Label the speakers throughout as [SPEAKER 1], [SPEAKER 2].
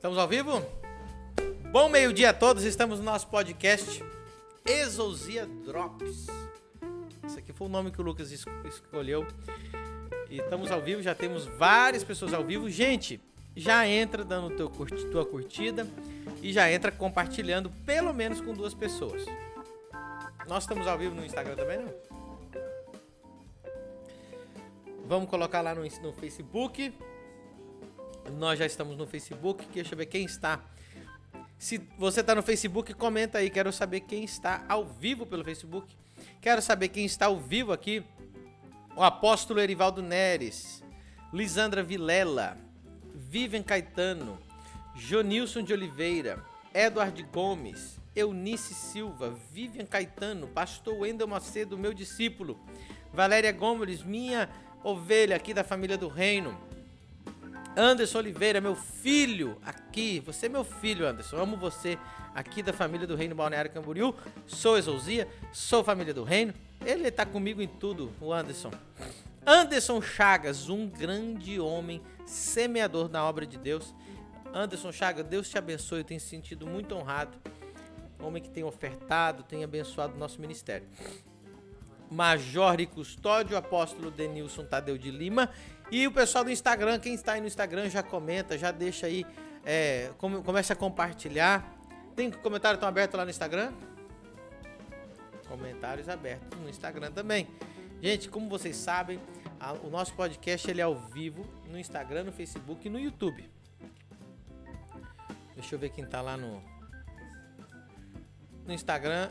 [SPEAKER 1] Estamos ao vivo? Bom meio-dia a todos, estamos no nosso podcast Exousia Drops. Esse aqui foi o nome que o Lucas es- escolheu. E estamos ao vivo, já temos várias pessoas ao vivo. Gente, já entra dando teu curti, tua curtida e já entra compartilhando pelo menos com duas pessoas. Nós estamos ao vivo no Instagram também, não? Vamos colocar lá no, no Facebook. Nós já estamos no Facebook. Deixa eu ver quem está. Se você está no Facebook, comenta aí. Quero saber quem está ao vivo pelo Facebook. Quero saber quem está ao vivo aqui. O apóstolo Erivaldo Neres, Lisandra Vilela, Vivian Caetano, Jonilson de Oliveira, Eduardo Gomes, Eunice Silva, Vivian Caetano, Pastor Wendel Macedo, meu discípulo, Valéria Gomes, minha ovelha aqui da família do reino, Anderson Oliveira, meu filho, aqui. Você é meu filho, Anderson. Amo você aqui da família do Reino Balneário Camboriú. Sou Exousia, sou família do Reino. Ele tá comigo em tudo, o Anderson. Anderson Chagas, um grande homem, semeador da obra de Deus. Anderson Chagas, Deus te abençoe. Eu tenho sentido muito honrado. Homem que tem ofertado, tem abençoado o nosso ministério. Major e Custódio, apóstolo Denilson Tadeu de Lima. E o pessoal do Instagram, quem está aí no Instagram já comenta, já deixa aí, é, come- começa a compartilhar. Tem comentário tão aberto lá no Instagram? Comentários abertos no Instagram também. Gente, como vocês sabem, a- o nosso podcast ele é ao vivo no Instagram, no Facebook e no YouTube. Deixa eu ver quem tá lá no no Instagram.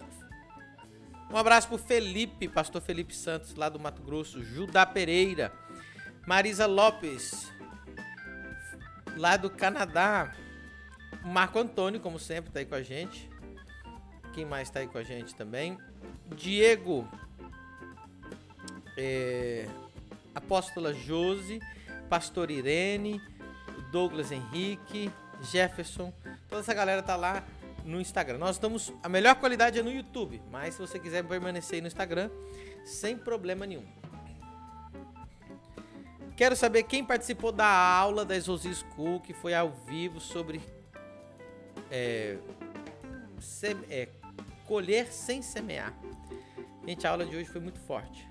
[SPEAKER 1] Um abraço pro Felipe, pastor Felipe Santos, lá do Mato Grosso, Judá Pereira, Marisa Lopes, lá do Canadá, Marco Antônio, como sempre, tá aí com a gente. Quem mais tá aí com a gente também? Diego, é, Apóstola Josi, Pastor Irene, Douglas Henrique, Jefferson, toda essa galera tá lá no Instagram. Nós estamos. A melhor qualidade é no YouTube, mas se você quiser permanecer aí no Instagram, sem problema nenhum. Quero saber quem participou da aula da Exousia School, que foi ao vivo sobre é, é, colher sem semear. Gente, a aula de hoje foi muito forte.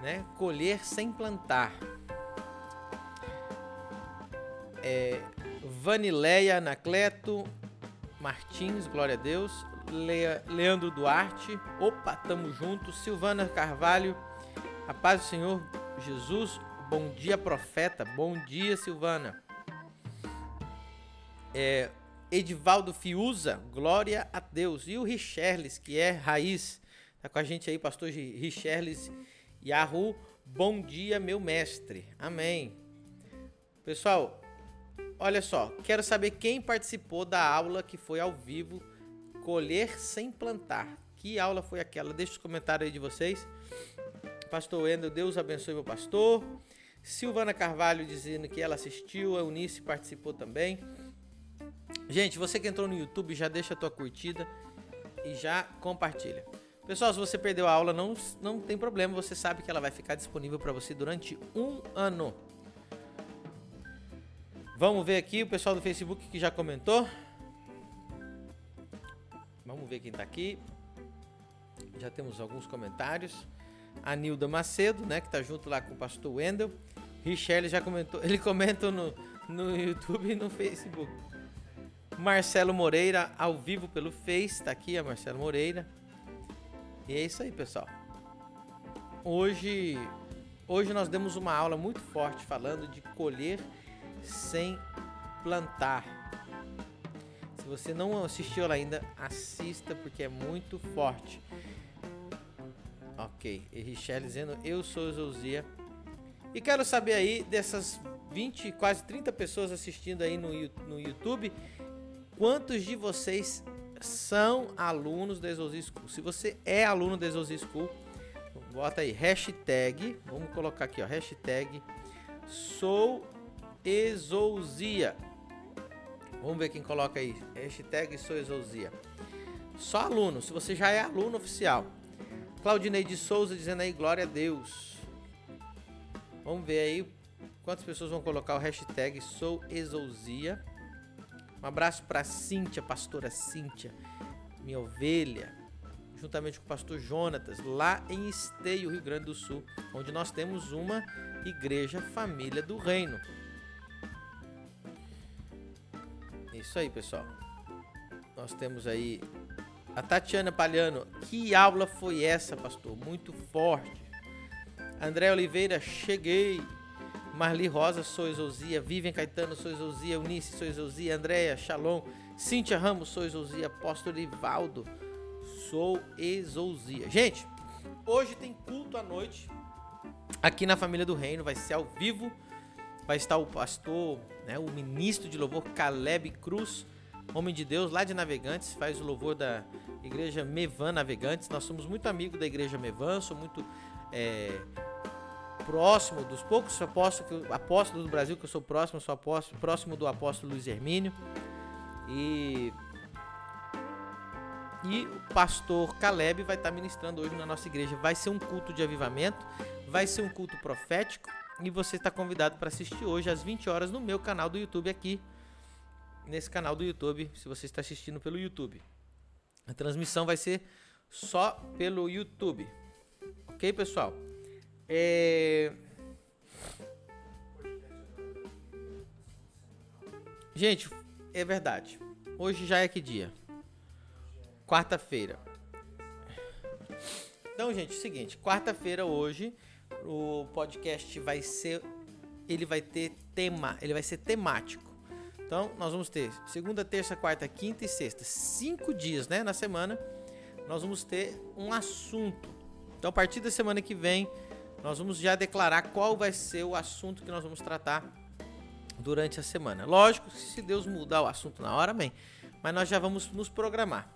[SPEAKER 1] Né? Colher sem plantar. É, Vanileia Anacleto Martins, glória a Deus. Lea- Leandro Duarte, opa, tamo junto. Silvana Carvalho, a paz do Senhor Jesus. Bom dia, profeta. Bom dia, Silvana. É, Edivaldo Fiuza, glória a Deus. E o Richerles, que é raiz, tá com a gente aí, pastor Richerles Yahu. Bom dia, meu mestre. Amém. Pessoal, olha só, quero saber quem participou da aula que foi ao vivo Colher sem plantar. Que aula foi aquela? Deixa os comentários aí de vocês. Pastor Wendel, Deus abençoe meu pastor. Silvana Carvalho dizendo que ela assistiu, a Eunice participou também. Gente, você que entrou no YouTube, já deixa a tua curtida e já compartilha. Pessoal, se você perdeu a aula, não, não tem problema, você sabe que ela vai ficar disponível para você durante um ano. Vamos ver aqui o pessoal do Facebook que já comentou. Vamos ver quem tá aqui. Já temos alguns comentários. A Nilda Macedo, né, que tá junto lá com o pastor Wendel. Richelle já comentou, ele comenta no, no YouTube e no Facebook. Marcelo Moreira, ao vivo pelo Face, tá aqui a Marcelo Moreira. E é isso aí, pessoal. Hoje, hoje nós demos uma aula muito forte falando de colher sem plantar. Se você não assistiu ainda, assista porque é muito forte. Ok, e Richelle dizendo eu sou Zousia. E quero saber aí dessas 20, quase 30 pessoas assistindo aí no, no YouTube, quantos de vocês são alunos da Exousia School? Se você é aluno da Exousia School, bota aí hashtag, vamos colocar aqui ó, hashtag sou Exousia. Vamos ver quem coloca aí. Hashtag sou Exousia. Só aluno, se você já é aluno oficial. Claudinei de Souza dizendo aí, glória a Deus. Vamos ver aí quantas pessoas vão colocar o hashtag sou Exousia. Um abraço para Cíntia, pastora Cíntia, minha ovelha, juntamente com o pastor Jonatas, lá em Esteio, Rio Grande do Sul, onde nós temos uma igreja família do reino. Isso aí, pessoal. Nós temos aí a Tatiana Palhano. Que aula foi essa, pastor? Muito forte. André Oliveira, cheguei. Marli Rosa, sou Exousia. Vivian Caetano, sou Exousia. Eunice, sou Exousia. Andréia, Shalom. Cíntia Ramos, sou Exousia. Apóstolo Ivaldo, sou Exousia. Gente, hoje tem culto à noite aqui na Família do Reino. Vai ser ao vivo. Vai estar o pastor, né, o ministro de louvor Caleb Cruz, homem de Deus lá de Navegantes. Faz o louvor da igreja Mevan Navegantes. Nós somos muito amigos da igreja Mevan. Sou muito. É, próximo dos poucos apóstolos, apóstolos do Brasil que eu sou próximo, sou apóstolo, próximo do apóstolo Luiz Hermínio. E e o pastor Caleb vai estar ministrando hoje na nossa igreja. Vai ser um culto de avivamento, vai ser um culto profético e você está convidado para assistir hoje às 20 horas no meu canal do YouTube aqui, nesse canal do YouTube, se você está assistindo pelo YouTube. A transmissão vai ser só pelo YouTube. OK, pessoal? É... Gente, é verdade. Hoje já é que dia? Quarta-feira. Então, gente, é o seguinte, quarta-feira hoje o podcast vai ser ele vai ter tema, ele vai ser temático. Então, nós vamos ter segunda, terça, quarta, quinta e sexta, cinco dias, né, na semana. Nós vamos ter um assunto. Então, a partir da semana que vem, nós vamos já declarar qual vai ser o assunto que nós vamos tratar durante a semana. Lógico, se Deus mudar o assunto na hora, amém. Mas nós já vamos nos programar.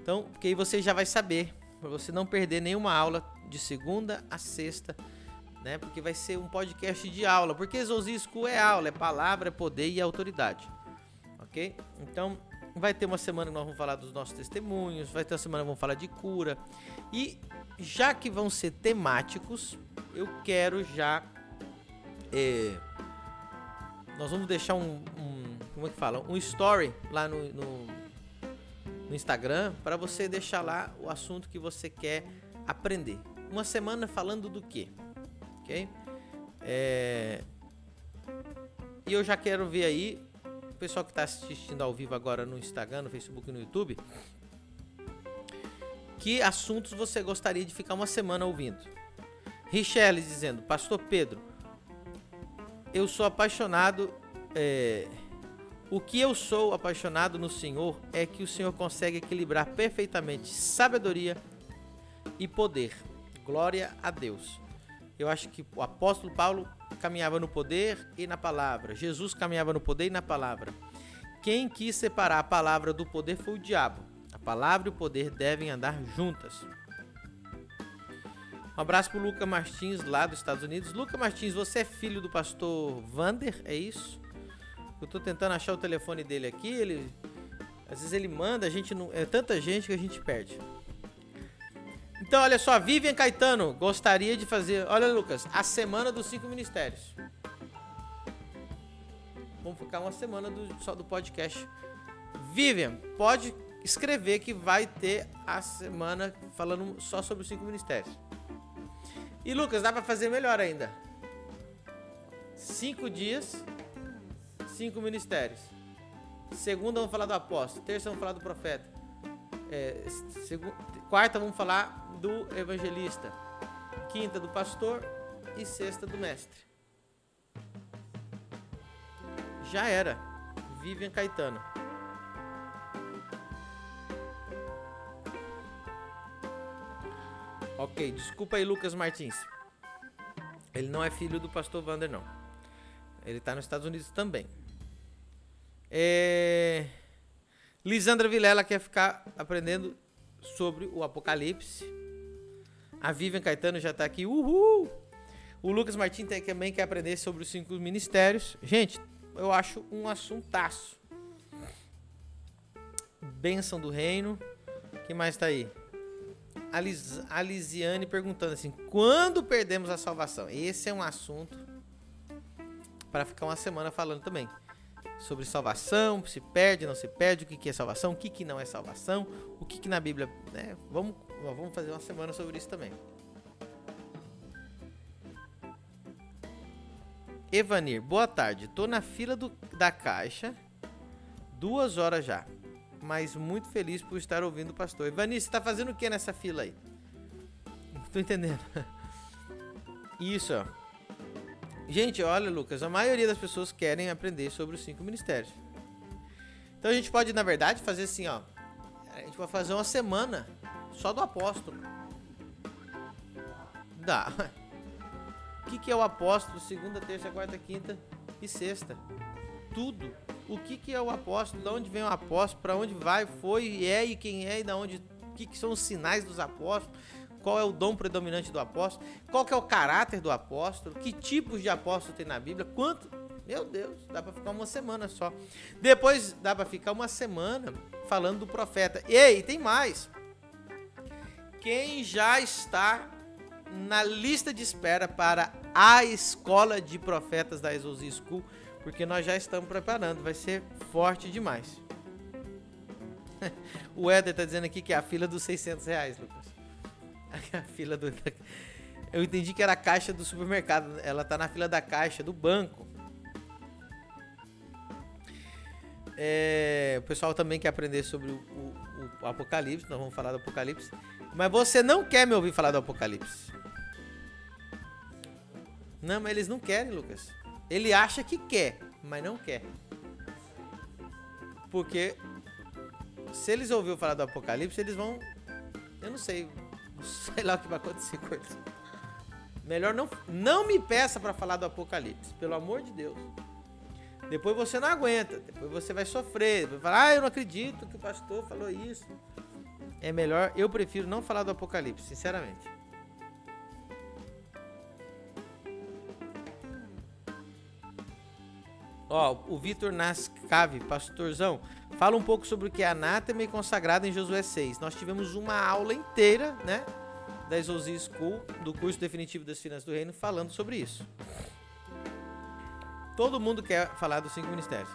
[SPEAKER 1] Então, porque aí você já vai saber, para você não perder nenhuma aula de segunda a sexta, né? Porque vai ser um podcast de aula. Porque Zozisco é aula, é palavra, é poder e autoridade. Ok? Então, vai ter uma semana que nós vamos falar dos nossos testemunhos, vai ter uma semana que vamos falar de cura. E já que vão ser temáticos, eu quero já. É, nós vamos deixar um, um, Como é que fala? Um story lá no, no, no Instagram para você deixar lá o assunto que você quer aprender. Uma semana falando do que? Ok? É, e eu já quero ver aí, o pessoal que está assistindo ao vivo agora no Instagram, no Facebook e no YouTube, que assuntos você gostaria de ficar uma semana ouvindo. Richelle dizendo, Pastor Pedro, eu sou apaixonado. É, o que eu sou apaixonado no Senhor é que o Senhor consegue equilibrar perfeitamente sabedoria e poder. Glória a Deus. Eu acho que o apóstolo Paulo caminhava no poder e na palavra. Jesus caminhava no poder e na palavra. Quem quis separar a palavra do poder foi o diabo. A palavra e o poder devem andar juntas. Um abraço pro Luca Martins, lá dos Estados Unidos. Luca Martins, você é filho do pastor Vander, é isso? Eu tô tentando achar o telefone dele aqui, ele. Às vezes ele manda, a gente não. É tanta gente que a gente perde. Então, olha só, Vivian Caetano gostaria de fazer. Olha, Lucas, a semana dos cinco ministérios. Vamos ficar uma semana do, só do podcast. Vivian, pode escrever que vai ter a semana falando só sobre os cinco ministérios. E Lucas, dá para fazer melhor ainda. Cinco dias, cinco ministérios. Segunda vamos falar do apóstolo. Terça vamos falar do profeta. É, quarta vamos falar do evangelista. Quinta do pastor e sexta do mestre. Já era. Vivian Caetano. Ok, desculpa aí, Lucas Martins. Ele não é filho do pastor Vander, não. Ele tá nos Estados Unidos também. É... Lisandra Vilela quer ficar aprendendo sobre o Apocalipse. A Vivian Caetano já tá aqui. Uhul! O Lucas Martins também quer aprender sobre os cinco ministérios. Gente, eu acho um assuntaço. Bênção do reino. que mais tá aí? a, Lis, a Lisiane perguntando assim: quando perdemos a salvação? Esse é um assunto para ficar uma semana falando também. sobre salvação, se perde, não se perde, o que, que é salvação, o que, que não é salvação, o que, que na Bíblia. Né? Vamos, vamos fazer uma semana sobre isso também. Evanir, boa tarde. Tô na fila do, da caixa, duas horas já, mas muito feliz por estar ouvindo o pastor. Evanir, você tá fazendo o que nessa fila aí? Não tô entendendo. Isso, ó. Gente, olha, Lucas, a maioria das pessoas querem aprender sobre os cinco ministérios. Então a gente pode, na verdade, fazer assim, ó. A gente vai fazer uma semana só do apóstolo. Dá. O que, que é o apóstolo? Segunda, terça, quarta, quinta e sexta. Tudo. O que, que é o apóstolo? De onde vem o apóstolo? Para onde vai? Foi, é e quem é? E da onde? O que, que são os sinais dos apóstolos? Qual é o dom predominante do apóstolo? Qual que é o caráter do apóstolo? Que tipos de apóstolo tem na Bíblia? Quanto? Meu Deus, dá para ficar uma semana só. Depois dá para ficar uma semana falando do profeta. Ei, tem mais. Quem já está na lista de espera para a escola de profetas da Exousia School, porque nós já estamos preparando, vai ser forte demais. o Éder está dizendo aqui que é a fila dos 600 reais, Lucas. A fila do. Eu entendi que era a caixa do supermercado. Ela tá na fila da caixa do banco. É, o pessoal também quer aprender sobre o, Apocalipse. Nós vamos falar do Apocalipse. Mas você não quer me ouvir falar do Apocalipse. Não, mas eles não querem, Lucas. Ele acha que quer, mas não quer. Porque se eles ouviram falar do Apocalipse, eles vão. Eu não sei. Sei lá o que vai acontecer com eles. Melhor não, não me peça para falar do Apocalipse, pelo amor de Deus. Depois você não aguenta, depois você vai sofrer, vai falar, ah, eu não acredito que o pastor falou isso. É melhor, eu prefiro não falar do Apocalipse, sinceramente. Ó, o Vitor Nascave, pastorzão, fala um pouco sobre o que é anátema e consagrado em Josué 6. Nós tivemos uma aula inteira, né, da Exousia School, do curso definitivo das finanças do reino, falando sobre isso. Todo mundo quer falar dos cinco ministérios.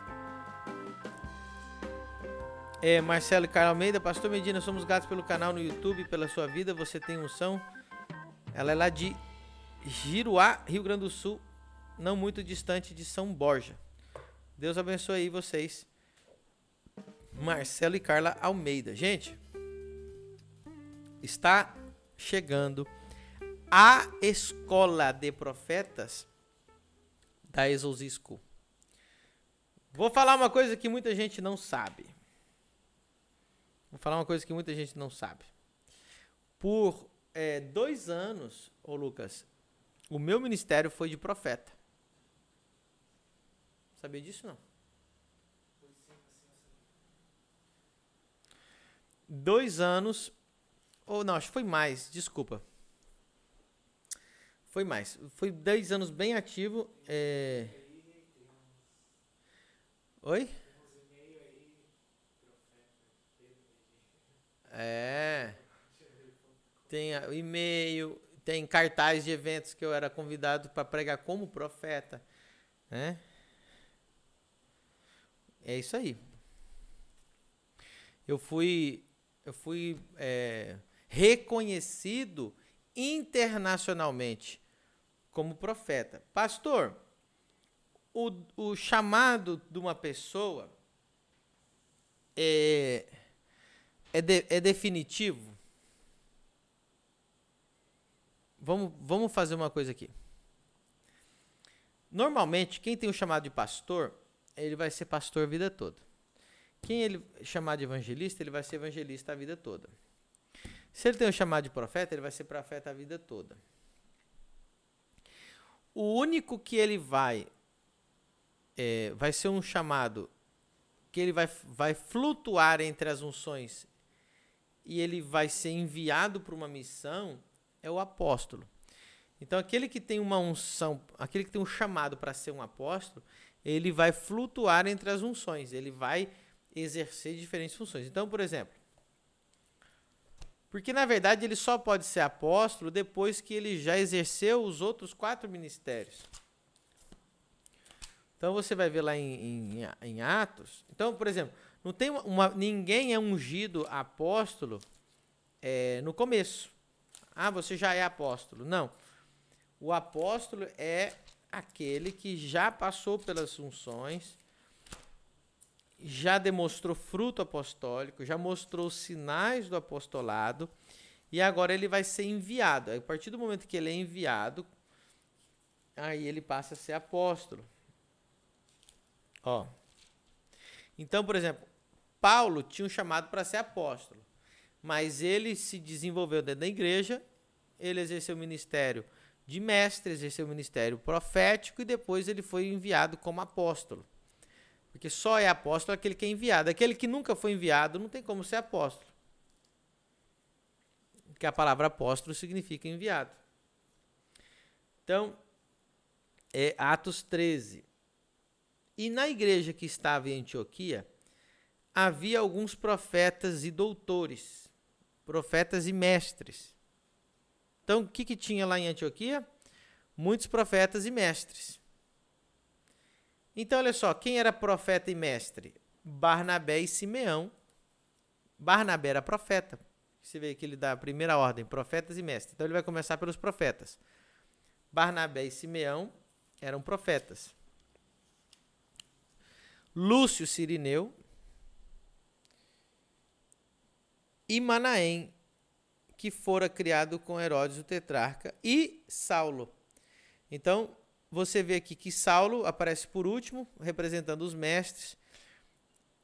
[SPEAKER 1] É, Marcelo e Carlos Almeida, Pastor Medina, somos gatos pelo canal no YouTube, pela sua vida, você tem unção. Ela é lá de Giruá, Rio Grande do Sul, não muito distante de São Borja. Deus abençoe aí vocês. Marcelo e Carla Almeida. Gente, está chegando a escola de profetas da Exosisco. Vou falar uma coisa que muita gente não sabe. Vou falar uma coisa que muita gente não sabe. Por é, dois anos, ô Lucas, o meu ministério foi de profeta. Sabia disso não? Dois anos, ou não, acho que foi mais, desculpa. Foi mais. Foi dois anos bem ativo. É... Oi? É. Tem e-mail, tem cartaz de eventos que eu era convidado para pregar como profeta, né? É isso aí. Eu fui, eu fui é, reconhecido internacionalmente como profeta. Pastor, o, o chamado de uma pessoa é, é, de, é definitivo? Vamos, vamos fazer uma coisa aqui. Normalmente, quem tem o chamado de pastor ele vai ser pastor a vida toda. Quem ele chamar de evangelista, ele vai ser evangelista a vida toda. Se ele tem o chamado de profeta, ele vai ser profeta a vida toda. O único que ele vai é, vai ser um chamado que ele vai, vai flutuar entre as unções e ele vai ser enviado para uma missão é o apóstolo. Então aquele que tem uma unção, aquele que tem um chamado para ser um apóstolo, ele vai flutuar entre as unções, ele vai exercer diferentes funções. Então, por exemplo, porque na verdade ele só pode ser apóstolo depois que ele já exerceu os outros quatro ministérios. Então você vai ver lá em, em, em Atos. Então, por exemplo, não tem uma, ninguém é ungido apóstolo é, no começo. Ah, você já é apóstolo. Não. O apóstolo é aquele que já passou pelas funções, já demonstrou fruto apostólico, já mostrou sinais do apostolado e agora ele vai ser enviado. A partir do momento que ele é enviado, aí ele passa a ser apóstolo. Ó. Então, por exemplo, Paulo tinha um chamado para ser apóstolo, mas ele se desenvolveu dentro da igreja, ele exerceu o ministério de mestre, exerceu o ministério profético e depois ele foi enviado como apóstolo. Porque só é apóstolo aquele que é enviado. Aquele que nunca foi enviado não tem como ser apóstolo. Porque a palavra apóstolo significa enviado. Então, é Atos 13. E na igreja que estava em Antioquia, havia alguns profetas e doutores, profetas e mestres. Então, o que, que tinha lá em Antioquia? Muitos profetas e mestres. Então, olha só, quem era profeta e mestre? Barnabé e Simeão. Barnabé era profeta. Você vê que ele dá a primeira ordem, profetas e mestres. Então, ele vai começar pelos profetas. Barnabé e Simeão eram profetas. Lúcio Sirineu e Manaém que fora criado com Herodes o tetrarca e Saulo. Então, você vê aqui que Saulo aparece por último, representando os mestres.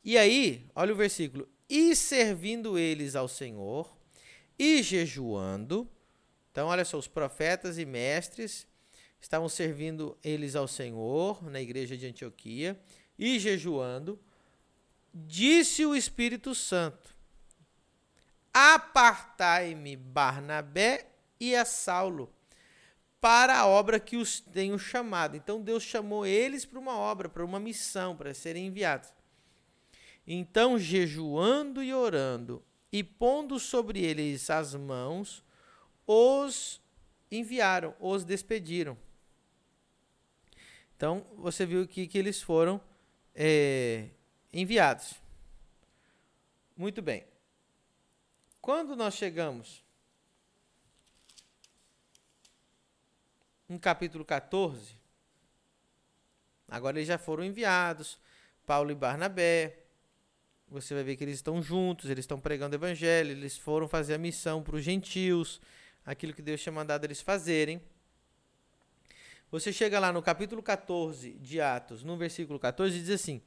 [SPEAKER 1] E aí, olha o versículo: e servindo eles ao Senhor e jejuando. Então, olha só, os profetas e mestres estavam servindo eles ao Senhor na igreja de Antioquia e jejuando. Disse o Espírito Santo: Apartai-me Barnabé e a Saulo para a obra que os tenho chamado. Então Deus chamou eles para uma obra, para uma missão, para serem enviados. Então, jejuando e orando e pondo sobre eles as mãos, os enviaram, os despediram. Então, você viu aqui que eles foram é, enviados. Muito bem. Quando nós chegamos no capítulo 14, agora eles já foram enviados, Paulo e Barnabé. Você vai ver que eles estão juntos, eles estão pregando o evangelho, eles foram fazer a missão para os gentios, aquilo que Deus tinha mandado eles fazerem. Você chega lá no capítulo 14 de Atos, no versículo 14, diz assim: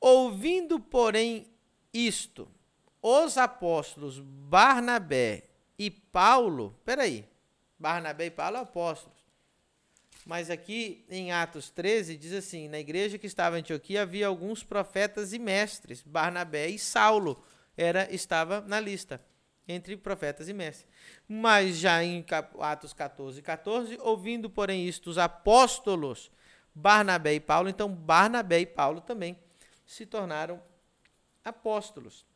[SPEAKER 1] Ouvindo, porém, isto, os apóstolos Barnabé e Paulo, peraí, Barnabé e Paulo apóstolos. Mas aqui em Atos 13 diz assim: na igreja que estava em Antioquia havia alguns profetas e mestres, Barnabé e Saulo era estava na lista entre profetas e mestres. Mas já em Atos 14, 14, ouvindo, porém, isto, os apóstolos Barnabé e Paulo, então Barnabé e Paulo também se tornaram apóstolos.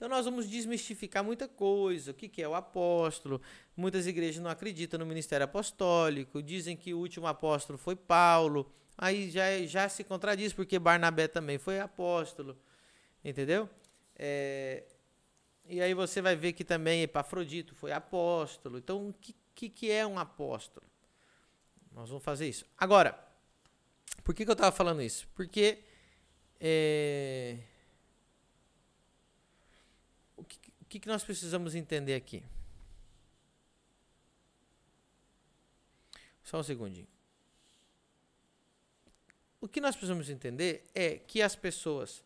[SPEAKER 1] Então nós vamos desmistificar muita coisa. O que, que é o apóstolo? Muitas igrejas não acreditam no ministério apostólico, dizem que o último apóstolo foi Paulo. Aí já, já se contradiz, porque Barnabé também foi apóstolo. Entendeu? É, e aí você vai ver que também Epafrodito foi apóstolo. Então, o que, que, que é um apóstolo? Nós vamos fazer isso. Agora, por que, que eu estava falando isso? Porque é, que, que nós precisamos entender aqui? Só um segundinho. O que nós precisamos entender é que as pessoas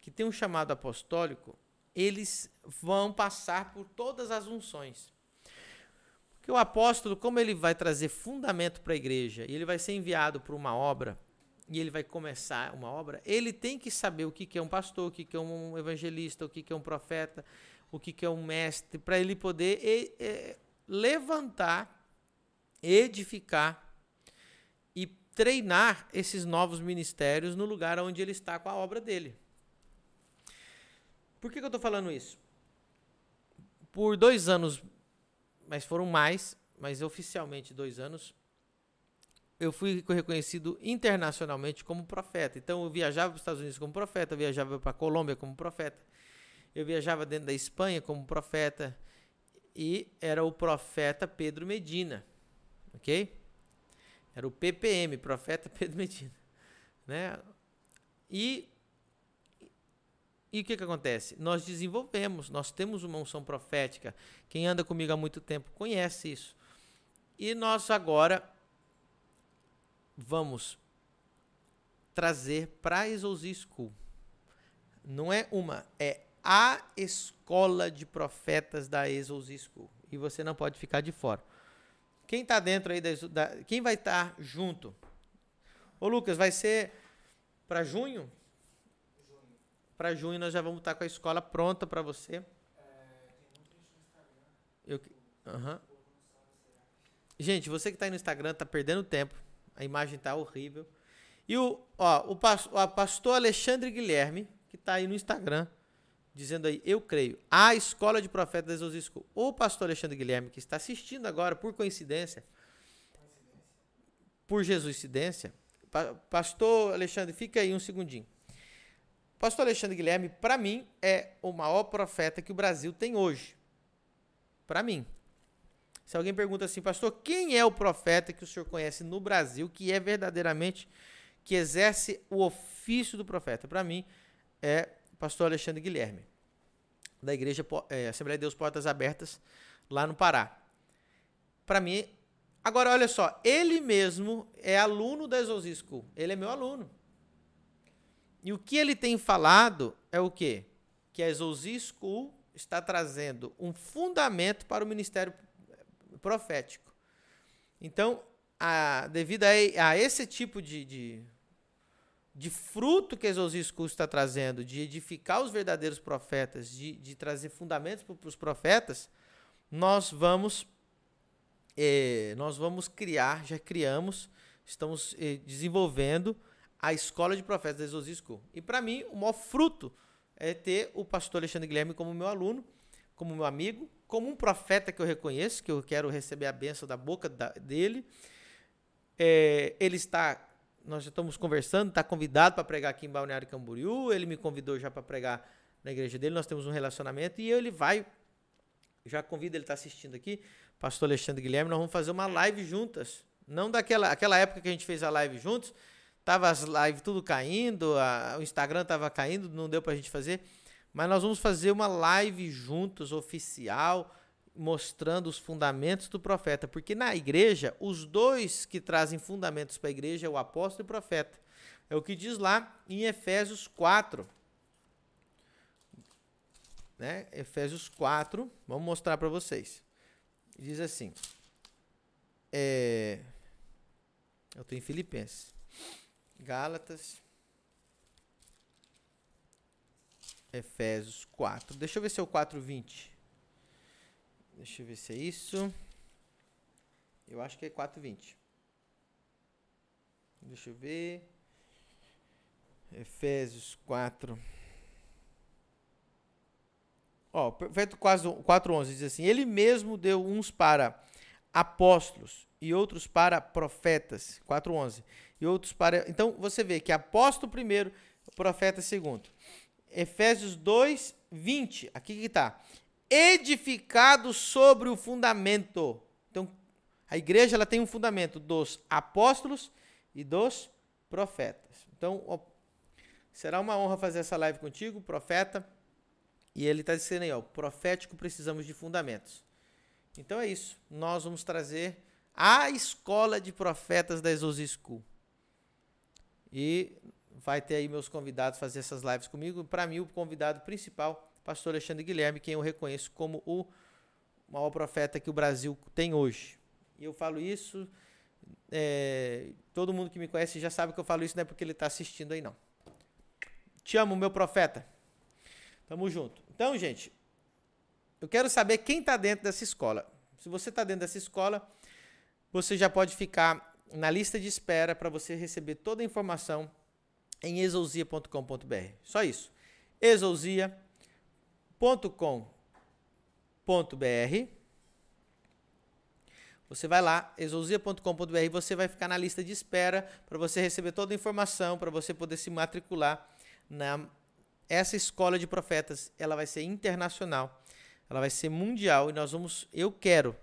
[SPEAKER 1] que têm um chamado apostólico, eles vão passar por todas as unções. Porque o apóstolo, como ele vai trazer fundamento para a igreja e ele vai ser enviado para uma obra, e ele vai começar uma obra, ele tem que saber o que é um pastor, o que é um evangelista, o que é um profeta, o que, que é um mestre, para ele poder e, e, levantar, edificar e treinar esses novos ministérios no lugar onde ele está com a obra dele. Por que, que eu estou falando isso? Por dois anos, mas foram mais, mas oficialmente dois anos, eu fui reconhecido internacionalmente como profeta. Então eu viajava para os Estados Unidos como profeta, viajava para a Colômbia como profeta, eu viajava dentro da Espanha como profeta e era o profeta Pedro Medina, ok? Era o PPM, profeta Pedro Medina, né? E e o que, que acontece? Nós desenvolvemos, nós temos uma unção profética. Quem anda comigo há muito tempo conhece isso. E nós agora vamos trazer para a School. Não é uma, é a escola de profetas da Exousia School. E você não pode ficar de fora. Quem está dentro aí da, da, quem vai estar tá junto? Ô Lucas, vai ser para junho? para junho nós já vamos estar com a escola pronta para você. Eu, uhum. Gente, você que está aí no Instagram está perdendo tempo. A imagem está horrível. E o, ó, o, o pastor Alexandre Guilherme, que está aí no Instagram, dizendo aí, eu creio, a escola de profetas Jesus School. O pastor Alexandre Guilherme, que está assistindo agora, por coincidência, por Jesuscidência, pastor Alexandre, fica aí um segundinho. Pastor Alexandre Guilherme, para mim, é o maior profeta que o Brasil tem hoje. Para mim. Se alguém pergunta assim, pastor, quem é o profeta que o senhor conhece no Brasil que é verdadeiramente, que exerce o ofício do profeta? Para mim, é pastor Alexandre Guilherme, da Igreja é, Assembleia de Deus Portas Abertas, lá no Pará. Para mim, agora olha só, ele mesmo é aluno da Exosis School. Ele é meu aluno. E o que ele tem falado é o quê? Que a Exousia School está trazendo um fundamento para o ministério profético. Então, a, devido a, a esse tipo de, de, de, fruto que School está trazendo, de edificar os verdadeiros profetas, de, de trazer fundamentos para os profetas, nós vamos, eh, nós vamos criar, já criamos, estamos eh, desenvolvendo a escola de profetas da Exosia School. E para mim, o maior fruto é ter o pastor Alexandre Guilherme como meu aluno, como meu amigo, como um profeta que eu reconheço, que eu quero receber a benção da boca da, dele. É, ele está, nós já estamos conversando, está convidado para pregar aqui em Balneário Camboriú, ele me convidou já para pregar na igreja dele, nós temos um relacionamento e ele vai, já convido, ele está assistindo aqui, pastor Alexandre Guilherme, nós vamos fazer uma live juntas. Não daquela aquela época que a gente fez a live juntos, Tava as lives tudo caindo, a, o Instagram tava caindo, não deu pra gente fazer. Mas nós vamos fazer uma live juntos, oficial, mostrando os fundamentos do profeta. Porque na igreja, os dois que trazem fundamentos para a igreja é o apóstolo e o profeta. É o que diz lá em Efésios 4. Né? Efésios 4, vamos mostrar para vocês. Diz assim. É, eu estou em Filipenses. Gálatas. Efésios 4. Deixa eu ver se é o 4:20. Deixa eu ver se é isso. Eu acho que é 4:20. Deixa eu ver. Efésios 4. Ó, perfeito 4:11 diz assim: Ele mesmo deu uns para apóstolos e outros para profetas. 4:11 e outros para. Então você vê que apóstolo primeiro, profeta segundo. Efésios 2, 20. Aqui que está. Edificado sobre o fundamento. Então, a igreja ela tem um fundamento dos apóstolos e dos profetas. Então, ó, será uma honra fazer essa live contigo, profeta. E ele está dizendo aí, ó, profético precisamos de fundamentos. Então é isso. Nós vamos trazer a escola de profetas da Exos School. E vai ter aí meus convidados fazer essas lives comigo. Para mim, o convidado principal, pastor Alexandre Guilherme, quem eu reconheço como o maior profeta que o Brasil tem hoje. E eu falo isso, é, todo mundo que me conhece já sabe que eu falo isso, não é porque ele está assistindo aí, não. Te amo, meu profeta. Tamo junto. Então, gente, eu quero saber quem está dentro dessa escola. Se você está dentro dessa escola, você já pode ficar na lista de espera para você receber toda a informação em exousia.com.br. Só isso. exousia.com.br. Você vai lá, exousia.com.br, você vai ficar na lista de espera para você receber toda a informação, para você poder se matricular na essa escola de profetas. Ela vai ser internacional, ela vai ser mundial e nós vamos, eu quero,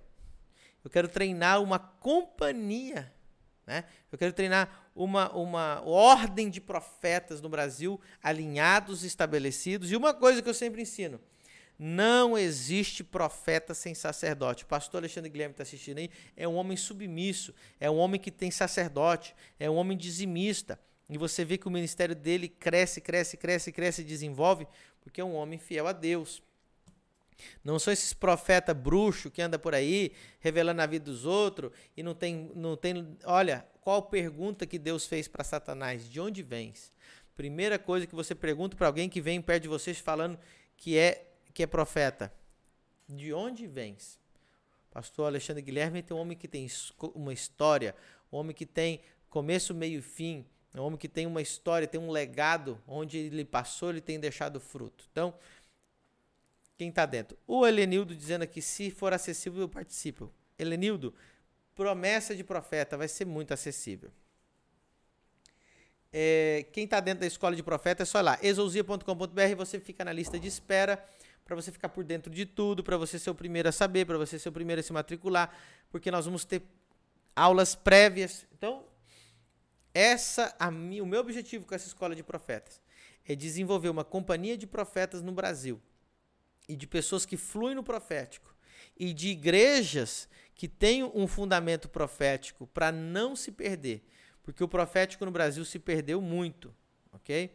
[SPEAKER 1] eu quero treinar uma companhia, né? Eu quero treinar uma, uma ordem de profetas no Brasil alinhados, estabelecidos. E uma coisa que eu sempre ensino, não existe profeta sem sacerdote. O pastor Alexandre Guilherme está assistindo aí. É um homem submisso, é um homem que tem sacerdote, é um homem dizimista. E você vê que o ministério dele cresce, cresce, cresce, cresce e desenvolve, porque é um homem fiel a Deus. Não são esses profeta bruxo que anda por aí revelando a vida dos outros e não tem, não tem. Olha, qual pergunta que Deus fez para Satanás? De onde vens? Primeira coisa que você pergunta para alguém que vem perto de vocês falando que é que é profeta. De onde vens? Pastor Alexandre Guilherme tem um homem que tem uma história, um homem que tem começo, meio e fim, um homem que tem uma história, tem um legado, onde ele passou, ele tem deixado fruto. Então, quem está dentro? O Helenildo dizendo aqui, se for acessível, eu participo. Helenildo, promessa de profeta, vai ser muito acessível. É, quem está dentro da escola de profeta é só lá, exousia.com.br, você fica na lista de espera para você ficar por dentro de tudo, para você ser o primeiro a saber, para você ser o primeiro a se matricular, porque nós vamos ter aulas prévias. Então, essa a o meu objetivo com essa escola de profetas é desenvolver uma companhia de profetas no Brasil e de pessoas que fluem no profético e de igrejas que têm um fundamento profético para não se perder, porque o profético no Brasil se perdeu muito, ok?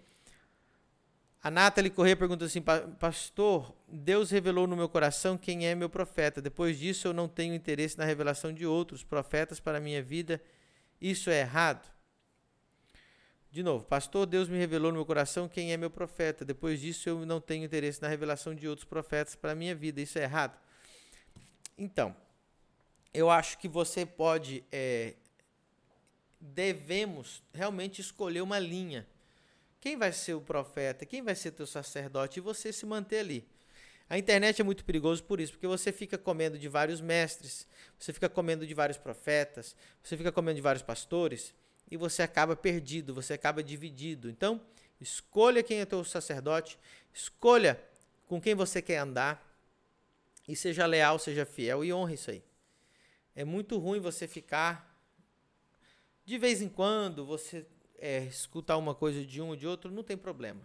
[SPEAKER 1] A Nathalie Corrêa pergunta assim: Pastor, Deus revelou no meu coração quem é meu profeta. Depois disso, eu não tenho interesse na revelação de outros profetas para a minha vida. Isso é errado? De novo, Pastor, Deus me revelou no meu coração quem é meu profeta. Depois disso, eu não tenho interesse na revelação de outros profetas para a minha vida. Isso é errado? Então, eu acho que você pode. É, devemos realmente escolher uma linha quem vai ser o profeta? Quem vai ser teu sacerdote? E você se manter ali. A internet é muito perigoso por isso, porque você fica comendo de vários mestres, você fica comendo de vários profetas, você fica comendo de vários pastores e você acaba perdido, você acaba dividido. Então, escolha quem é teu sacerdote, escolha com quem você quer andar e seja leal, seja fiel e honre isso aí. É muito ruim você ficar de vez em quando, você é, escutar uma coisa de um ou de outro, não tem problema.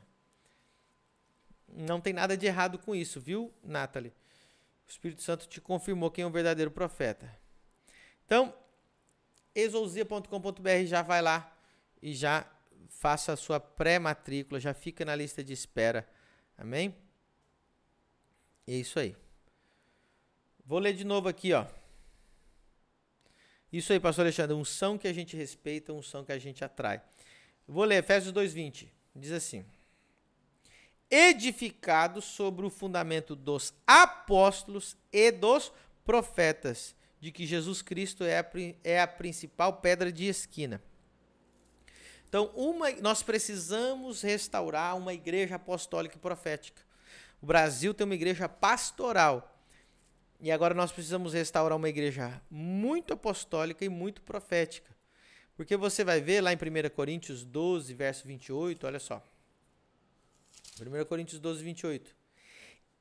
[SPEAKER 1] Não tem nada de errado com isso, viu, Nathalie? O Espírito Santo te confirmou quem é o verdadeiro profeta. Então, exousia.com.br já vai lá e já faça a sua pré-matrícula, já fica na lista de espera. Amém? É isso aí. Vou ler de novo aqui, ó. Isso aí, pastor Alexandre, unção que a gente respeita, unção que a gente atrai. Vou ler Efésios 2:20. Diz assim: Edificado sobre o fundamento dos apóstolos e dos profetas, de que Jesus Cristo é a, é a principal pedra de esquina. Então, uma, nós precisamos restaurar uma igreja apostólica e profética. O Brasil tem uma igreja pastoral. E agora nós precisamos restaurar uma igreja muito apostólica e muito profética. Porque você vai ver lá em 1 Coríntios 12, verso 28, olha só. 1 Coríntios 12, 28.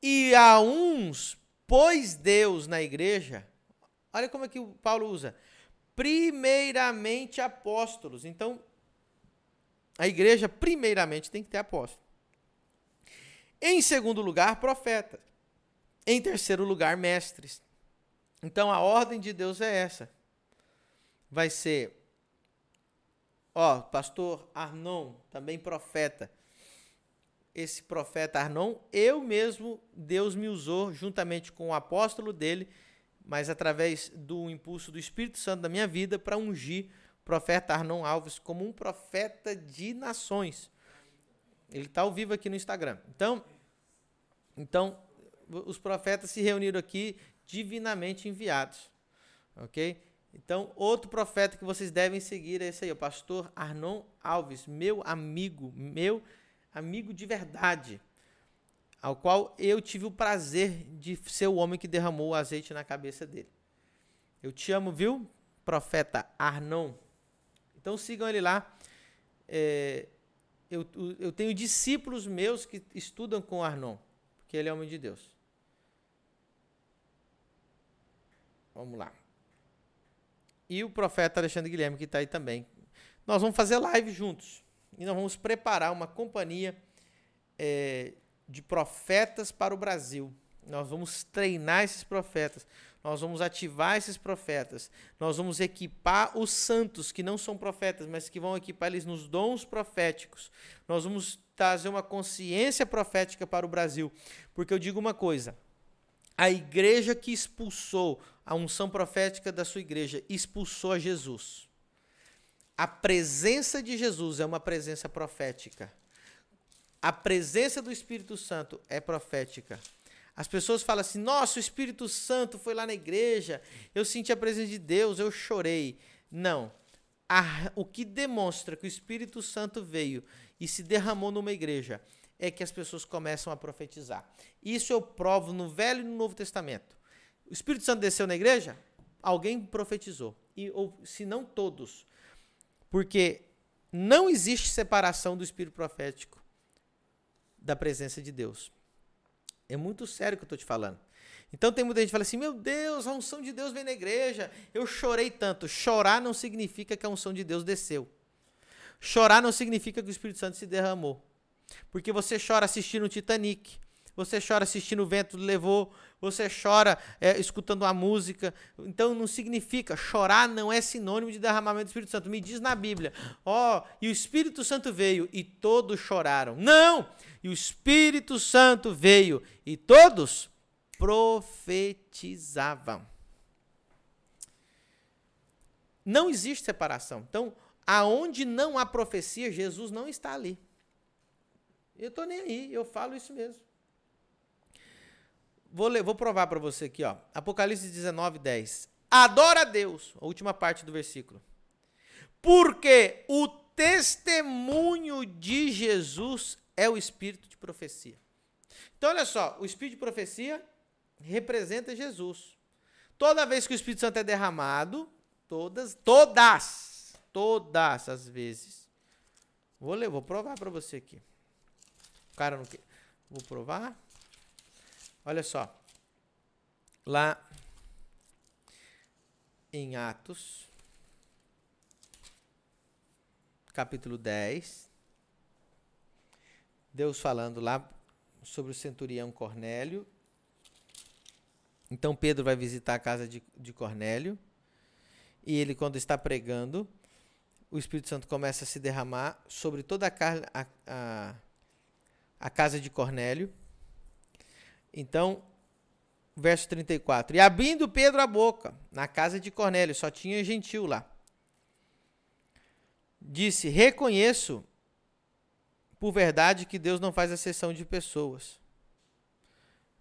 [SPEAKER 1] E a uns pôs Deus na igreja. Olha como é que o Paulo usa. Primeiramente apóstolos. Então, a igreja, primeiramente, tem que ter apóstolos. Em segundo lugar, profetas. Em terceiro lugar, mestres. Então, a ordem de Deus é essa. Vai ser Ó, pastor Arnon, também profeta. Esse profeta Arnon, eu mesmo, Deus me usou juntamente com o apóstolo dele, mas através do impulso do Espírito Santo da minha vida, para ungir o profeta Arnon Alves como um profeta de nações. Ele está ao vivo aqui no Instagram. Então, então, os profetas se reuniram aqui divinamente enviados. Ok? Então, outro profeta que vocês devem seguir é esse aí, o pastor Arnon Alves, meu amigo, meu amigo de verdade, ao qual eu tive o prazer de ser o homem que derramou o azeite na cabeça dele. Eu te amo, viu? Profeta Arnon. Então sigam ele lá. É, eu, eu tenho discípulos meus que estudam com Arnon, porque ele é homem de Deus. Vamos lá. E o profeta Alexandre Guilherme, que está aí também. Nós vamos fazer live juntos. E nós vamos preparar uma companhia é, de profetas para o Brasil. Nós vamos treinar esses profetas. Nós vamos ativar esses profetas. Nós vamos equipar os santos que não são profetas, mas que vão equipar eles nos dons proféticos. Nós vamos trazer uma consciência profética para o Brasil. Porque eu digo uma coisa: a igreja que expulsou a unção profética da sua igreja expulsou a Jesus. A presença de Jesus é uma presença profética. A presença do Espírito Santo é profética. As pessoas falam assim: nossa, o Espírito Santo foi lá na igreja, eu senti a presença de Deus, eu chorei. Não. A, o que demonstra que o Espírito Santo veio e se derramou numa igreja é que as pessoas começam a profetizar. Isso eu provo no Velho e no Novo Testamento. O Espírito Santo desceu na igreja, alguém profetizou. E, ou se não todos. Porque não existe separação do espírito profético da presença de Deus. É muito sério o que eu estou te falando. Então tem muita gente que fala assim: meu Deus, a unção de Deus vem na igreja. Eu chorei tanto. Chorar não significa que a unção de Deus desceu. Chorar não significa que o Espírito Santo se derramou. Porque você chora assistindo o Titanic, você chora assistindo o vento levou, você chora é, escutando a música. Então não significa, chorar não é sinônimo de derramamento do Espírito Santo. Me diz na Bíblia, ó, oh, e o Espírito Santo veio e todos choraram. Não! E o Espírito Santo veio e todos profetizavam. Não existe separação. Então, aonde não há profecia, Jesus não está ali. Eu estou nem aí, eu falo isso mesmo. Vou, ler, vou provar para você aqui, ó. Apocalipse 19, 10. Adora a Deus, a última parte do versículo. Porque o testemunho de Jesus é o espírito de profecia. Então, olha só, o espírito de profecia representa Jesus. Toda vez que o Espírito Santo é derramado, todas, todas, todas as vezes. Vou ler, vou provar para você aqui. O cara não quer. Vou provar. Olha só. Lá em Atos, capítulo 10, Deus falando lá sobre o centurião Cornélio. Então Pedro vai visitar a casa de, de Cornélio. E ele, quando está pregando, o Espírito Santo começa a se derramar sobre toda a, a, a, a casa de Cornélio. Então, verso 34. E abrindo Pedro a boca, na casa de Cornélio, só tinha gentil lá. Disse: Reconheço por verdade que Deus não faz exceção de pessoas.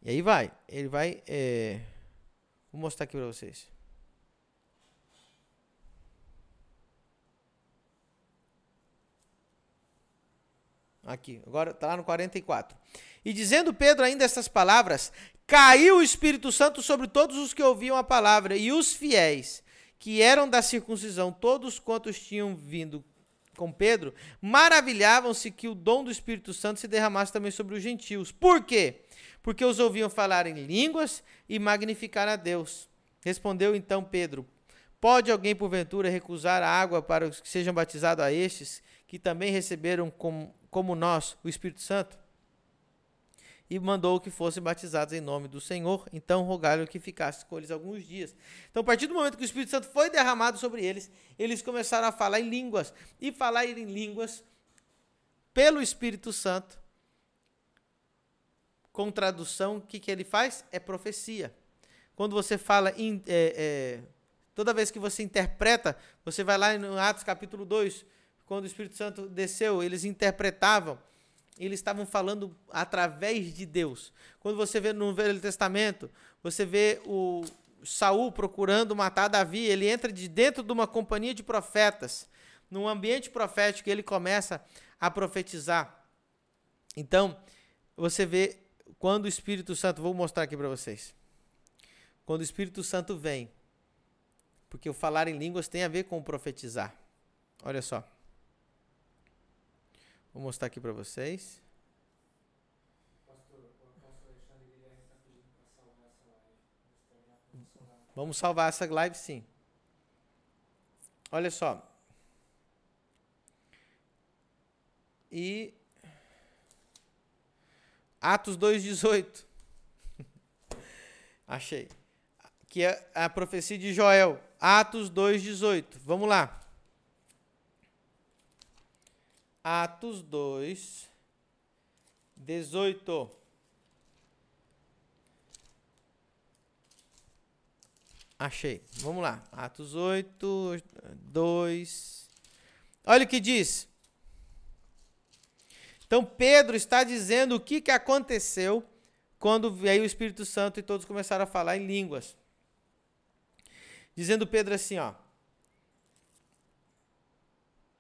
[SPEAKER 1] E aí vai, ele vai. É... Vou mostrar aqui para vocês. Aqui, agora está lá no 44. E dizendo Pedro ainda essas palavras, caiu o Espírito Santo sobre todos os que ouviam a palavra, e os fiéis, que eram da circuncisão, todos quantos tinham vindo com Pedro, maravilhavam-se que o dom do Espírito Santo se derramasse também sobre os gentios. Por quê? Porque os ouviam falar em línguas e magnificar a Deus. Respondeu então Pedro: Pode alguém, porventura, recusar a água para os que sejam batizados a estes, que também receberam como, como nós o Espírito Santo? E mandou que fossem batizados em nome do Senhor. Então rogaram que ficasse com eles alguns dias. Então, a partir do momento que o Espírito Santo foi derramado sobre eles, eles começaram a falar em línguas. E falar em línguas pelo Espírito Santo, com tradução, o que, que ele faz? É profecia. Quando você fala em. É, é, toda vez que você interpreta, você vai lá no Atos capítulo 2, quando o Espírito Santo desceu, eles interpretavam eles estavam falando através de Deus. Quando você vê no Velho Testamento, você vê o Saul procurando matar Davi, ele entra de dentro de uma companhia de profetas, num ambiente profético, ele começa a profetizar. Então, você vê quando o Espírito Santo, vou mostrar aqui para vocês. Quando o Espírito Santo vem, Porque o falar em línguas tem a ver com profetizar. Olha só. Vou mostrar aqui para vocês. Vamos salvar essa live sim. Olha só. E Atos 2:18. Achei. Que é a profecia de Joel. Atos 2:18. Vamos lá. Atos 2 18. Achei. Vamos lá. Atos 8, 2. Olha o que diz. Então Pedro está dizendo o que, que aconteceu quando veio o Espírito Santo e todos começaram a falar em línguas. Dizendo Pedro assim, ó.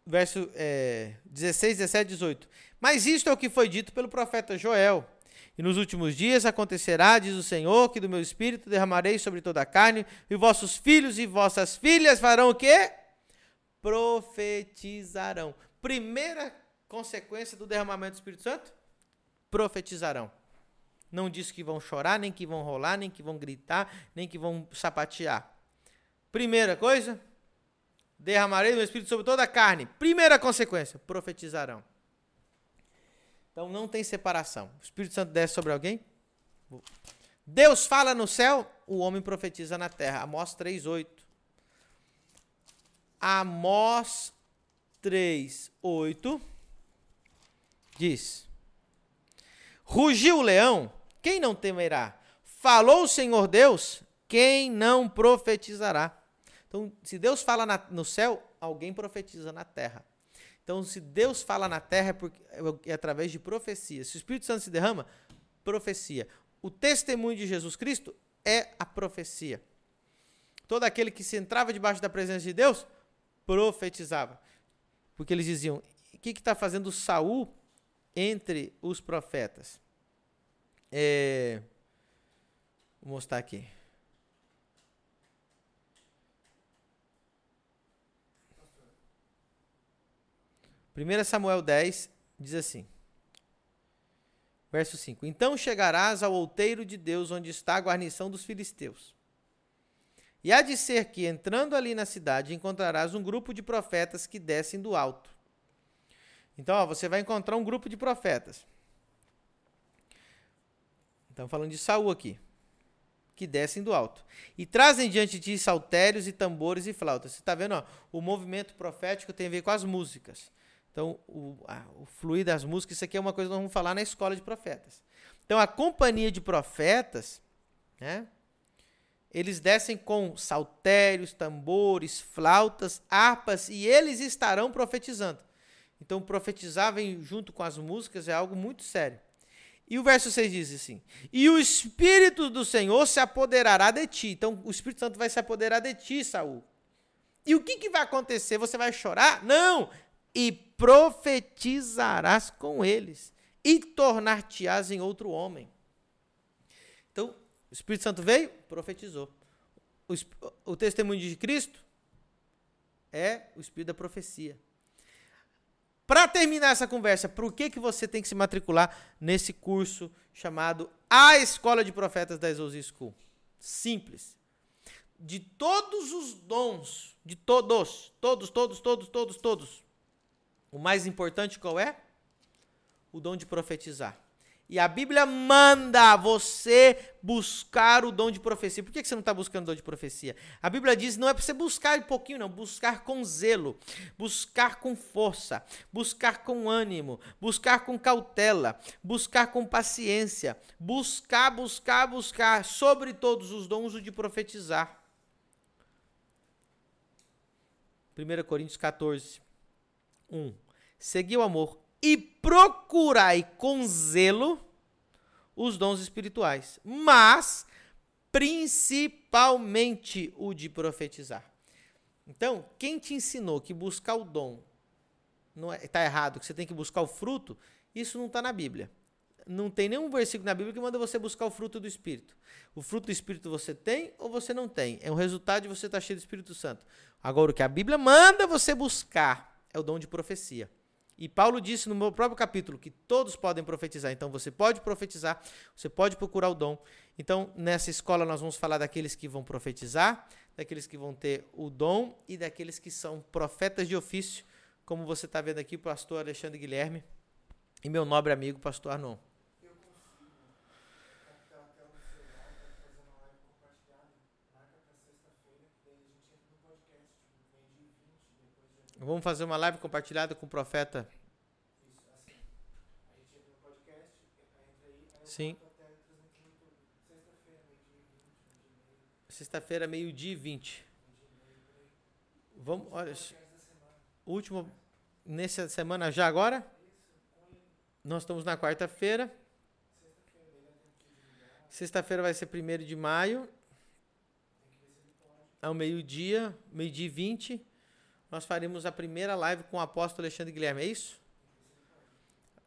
[SPEAKER 1] Verso é, 16, 17, 18. Mas isto é o que foi dito pelo profeta Joel. E nos últimos dias acontecerá, diz o Senhor, que do meu espírito derramarei sobre toda a carne, e vossos filhos e vossas filhas farão o quê? Profetizarão. Primeira consequência do derramamento do Espírito Santo? Profetizarão. Não diz que vão chorar, nem que vão rolar, nem que vão gritar, nem que vão sapatear. Primeira coisa, derramarei o meu espírito sobre toda a carne. Primeira consequência, profetizarão. Então não tem separação. O Espírito Santo desce sobre alguém. Deus fala no céu, o homem profetiza na terra. Amós 3:8. Amós 3:8 diz: Rugiu o leão, quem não temerá? Falou o Senhor Deus, quem não profetizará? Então, se Deus fala na, no céu, alguém profetiza na terra. Então, se Deus fala na terra é, porque, é, é através de profecia. Se o Espírito Santo se derrama, profecia. O testemunho de Jesus Cristo é a profecia. Todo aquele que se entrava debaixo da presença de Deus, profetizava. Porque eles diziam: o que está fazendo Saul entre os profetas? É, vou mostrar aqui. 1 Samuel 10 diz assim, verso 5: Então chegarás ao outeiro de Deus, onde está a guarnição dos filisteus. E há de ser que, entrando ali na cidade, encontrarás um grupo de profetas que descem do alto. Então, ó, você vai encontrar um grupo de profetas. Estamos falando de Saul aqui. Que descem do alto. E trazem diante de ti saltérios e tambores e flautas. Você está vendo? Ó, o movimento profético tem a ver com as músicas. Então, o, a, o fluir das músicas, isso aqui é uma coisa que nós vamos falar na escola de profetas. Então, a companhia de profetas, né? Eles descem com saltérios, tambores, flautas, harpas e eles estarão profetizando. Então, profetizar vem junto com as músicas é algo muito sério. E o verso 6 diz assim: E o Espírito do Senhor se apoderará de ti. Então, o Espírito Santo vai se apoderar de ti, Saul. E o que, que vai acontecer? Você vai chorar? Não! e profetizarás com eles, e tornar-te-ás em outro homem. Então, o Espírito Santo veio, profetizou. O, o testemunho de Cristo é o Espírito da profecia. Para terminar essa conversa, por que, que você tem que se matricular nesse curso chamado A Escola de Profetas da Exousia School? Simples. De todos os dons, de todos, todos, todos, todos, todos, todos, o mais importante qual é? O dom de profetizar. E a Bíblia manda você buscar o dom de profecia. Por que você não está buscando o dom de profecia? A Bíblia diz não é para você buscar um pouquinho, não. Buscar com zelo, buscar com força, buscar com ânimo, buscar com cautela, buscar com paciência, buscar, buscar, buscar, sobre todos os dons o de profetizar. 1 Coríntios 14, 1 segui o amor e procurai com zelo os dons espirituais, mas principalmente o de profetizar. Então, quem te ensinou que buscar o dom está é, tá errado, que você tem que buscar o fruto, isso não está na Bíblia. não tem nenhum versículo na Bíblia que manda você buscar o fruto do Espírito. O fruto do Espírito você tem ou você não tem. É o resultado de você estar cheio do Espírito Santo. Agora, o que a Bíblia manda você buscar é o dom de profecia. E Paulo disse no meu próprio capítulo que todos podem profetizar. Então você pode profetizar, você pode procurar o dom. Então nessa escola nós vamos falar daqueles que vão profetizar, daqueles que vão ter o dom e daqueles que são profetas de ofício, como você está vendo aqui, o pastor Alexandre Guilherme e meu nobre amigo, pastor Arnon. Vamos fazer uma live compartilhada com o profeta. Sim. Sexta-feira, meio-dia e vinte. Vamos, olha. Último. Nessa semana já agora? Nós estamos na quarta-feira. Sexta-feira vai ser primeiro de maio. Ao meio-dia, meio-dia e vinte nós faremos a primeira live com o apóstolo Alexandre Guilherme, é isso?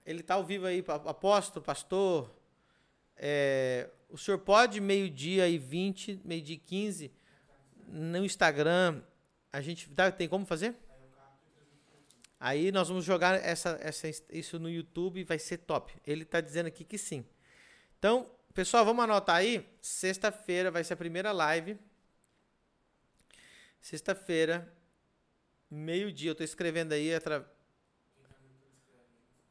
[SPEAKER 1] Ele está ao vivo aí, apóstolo, pastor. É, o senhor pode meio-dia e 20, meio-dia e 15, no Instagram, a gente tem como fazer? Aí nós vamos jogar essa, essa, isso no YouTube, vai ser top. Ele está dizendo aqui que sim. Então, pessoal, vamos anotar aí. Sexta-feira vai ser a primeira live. Sexta-feira, Meio-dia, eu tô escrevendo aí. Atra...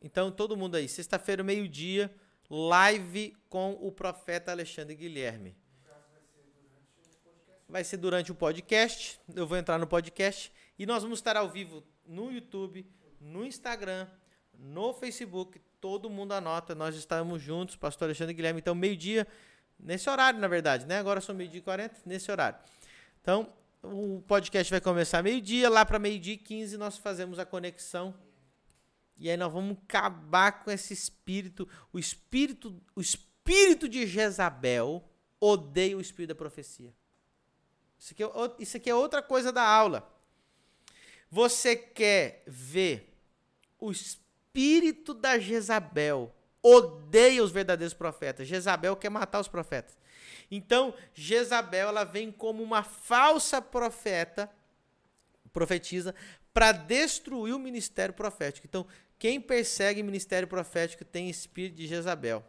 [SPEAKER 1] Então, todo mundo aí, sexta-feira, meio-dia, live com o profeta Alexandre Guilherme. Vai ser durante o podcast. Eu vou entrar no podcast e nós vamos estar ao vivo no YouTube, no Instagram, no Facebook. Todo mundo anota, nós estamos juntos, pastor Alexandre Guilherme. Então, meio-dia, nesse horário, na verdade, né? Agora são meio-dia e 40, nesse horário. Então, o podcast vai começar meio-dia, lá para meio-dia e 15 nós fazemos a conexão. E aí nós vamos acabar com esse espírito, o espírito, o espírito de Jezabel odeia o espírito da profecia. Isso aqui, é, isso aqui é outra coisa da aula. Você quer ver o espírito da Jezabel odeia os verdadeiros profetas. Jezabel quer matar os profetas. Então, Jezabel ela vem como uma falsa profeta, profetiza, para destruir o ministério profético. Então, quem persegue ministério profético tem espírito de Jezabel.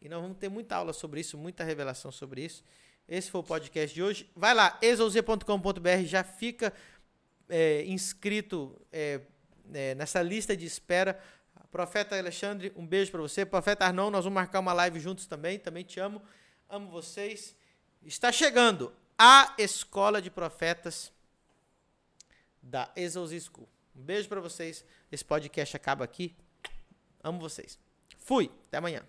[SPEAKER 1] E nós vamos ter muita aula sobre isso, muita revelação sobre isso. Esse foi o podcast de hoje. Vai lá, exouze.com.br, já fica é, inscrito é, é, nessa lista de espera. Profeta Alexandre, um beijo para você. Profeta Arnon, nós vamos marcar uma live juntos também. Também te amo. Amo vocês. Está chegando a Escola de Profetas da Exos School. Um beijo para vocês. Esse podcast acaba aqui. Amo vocês. Fui. Até amanhã.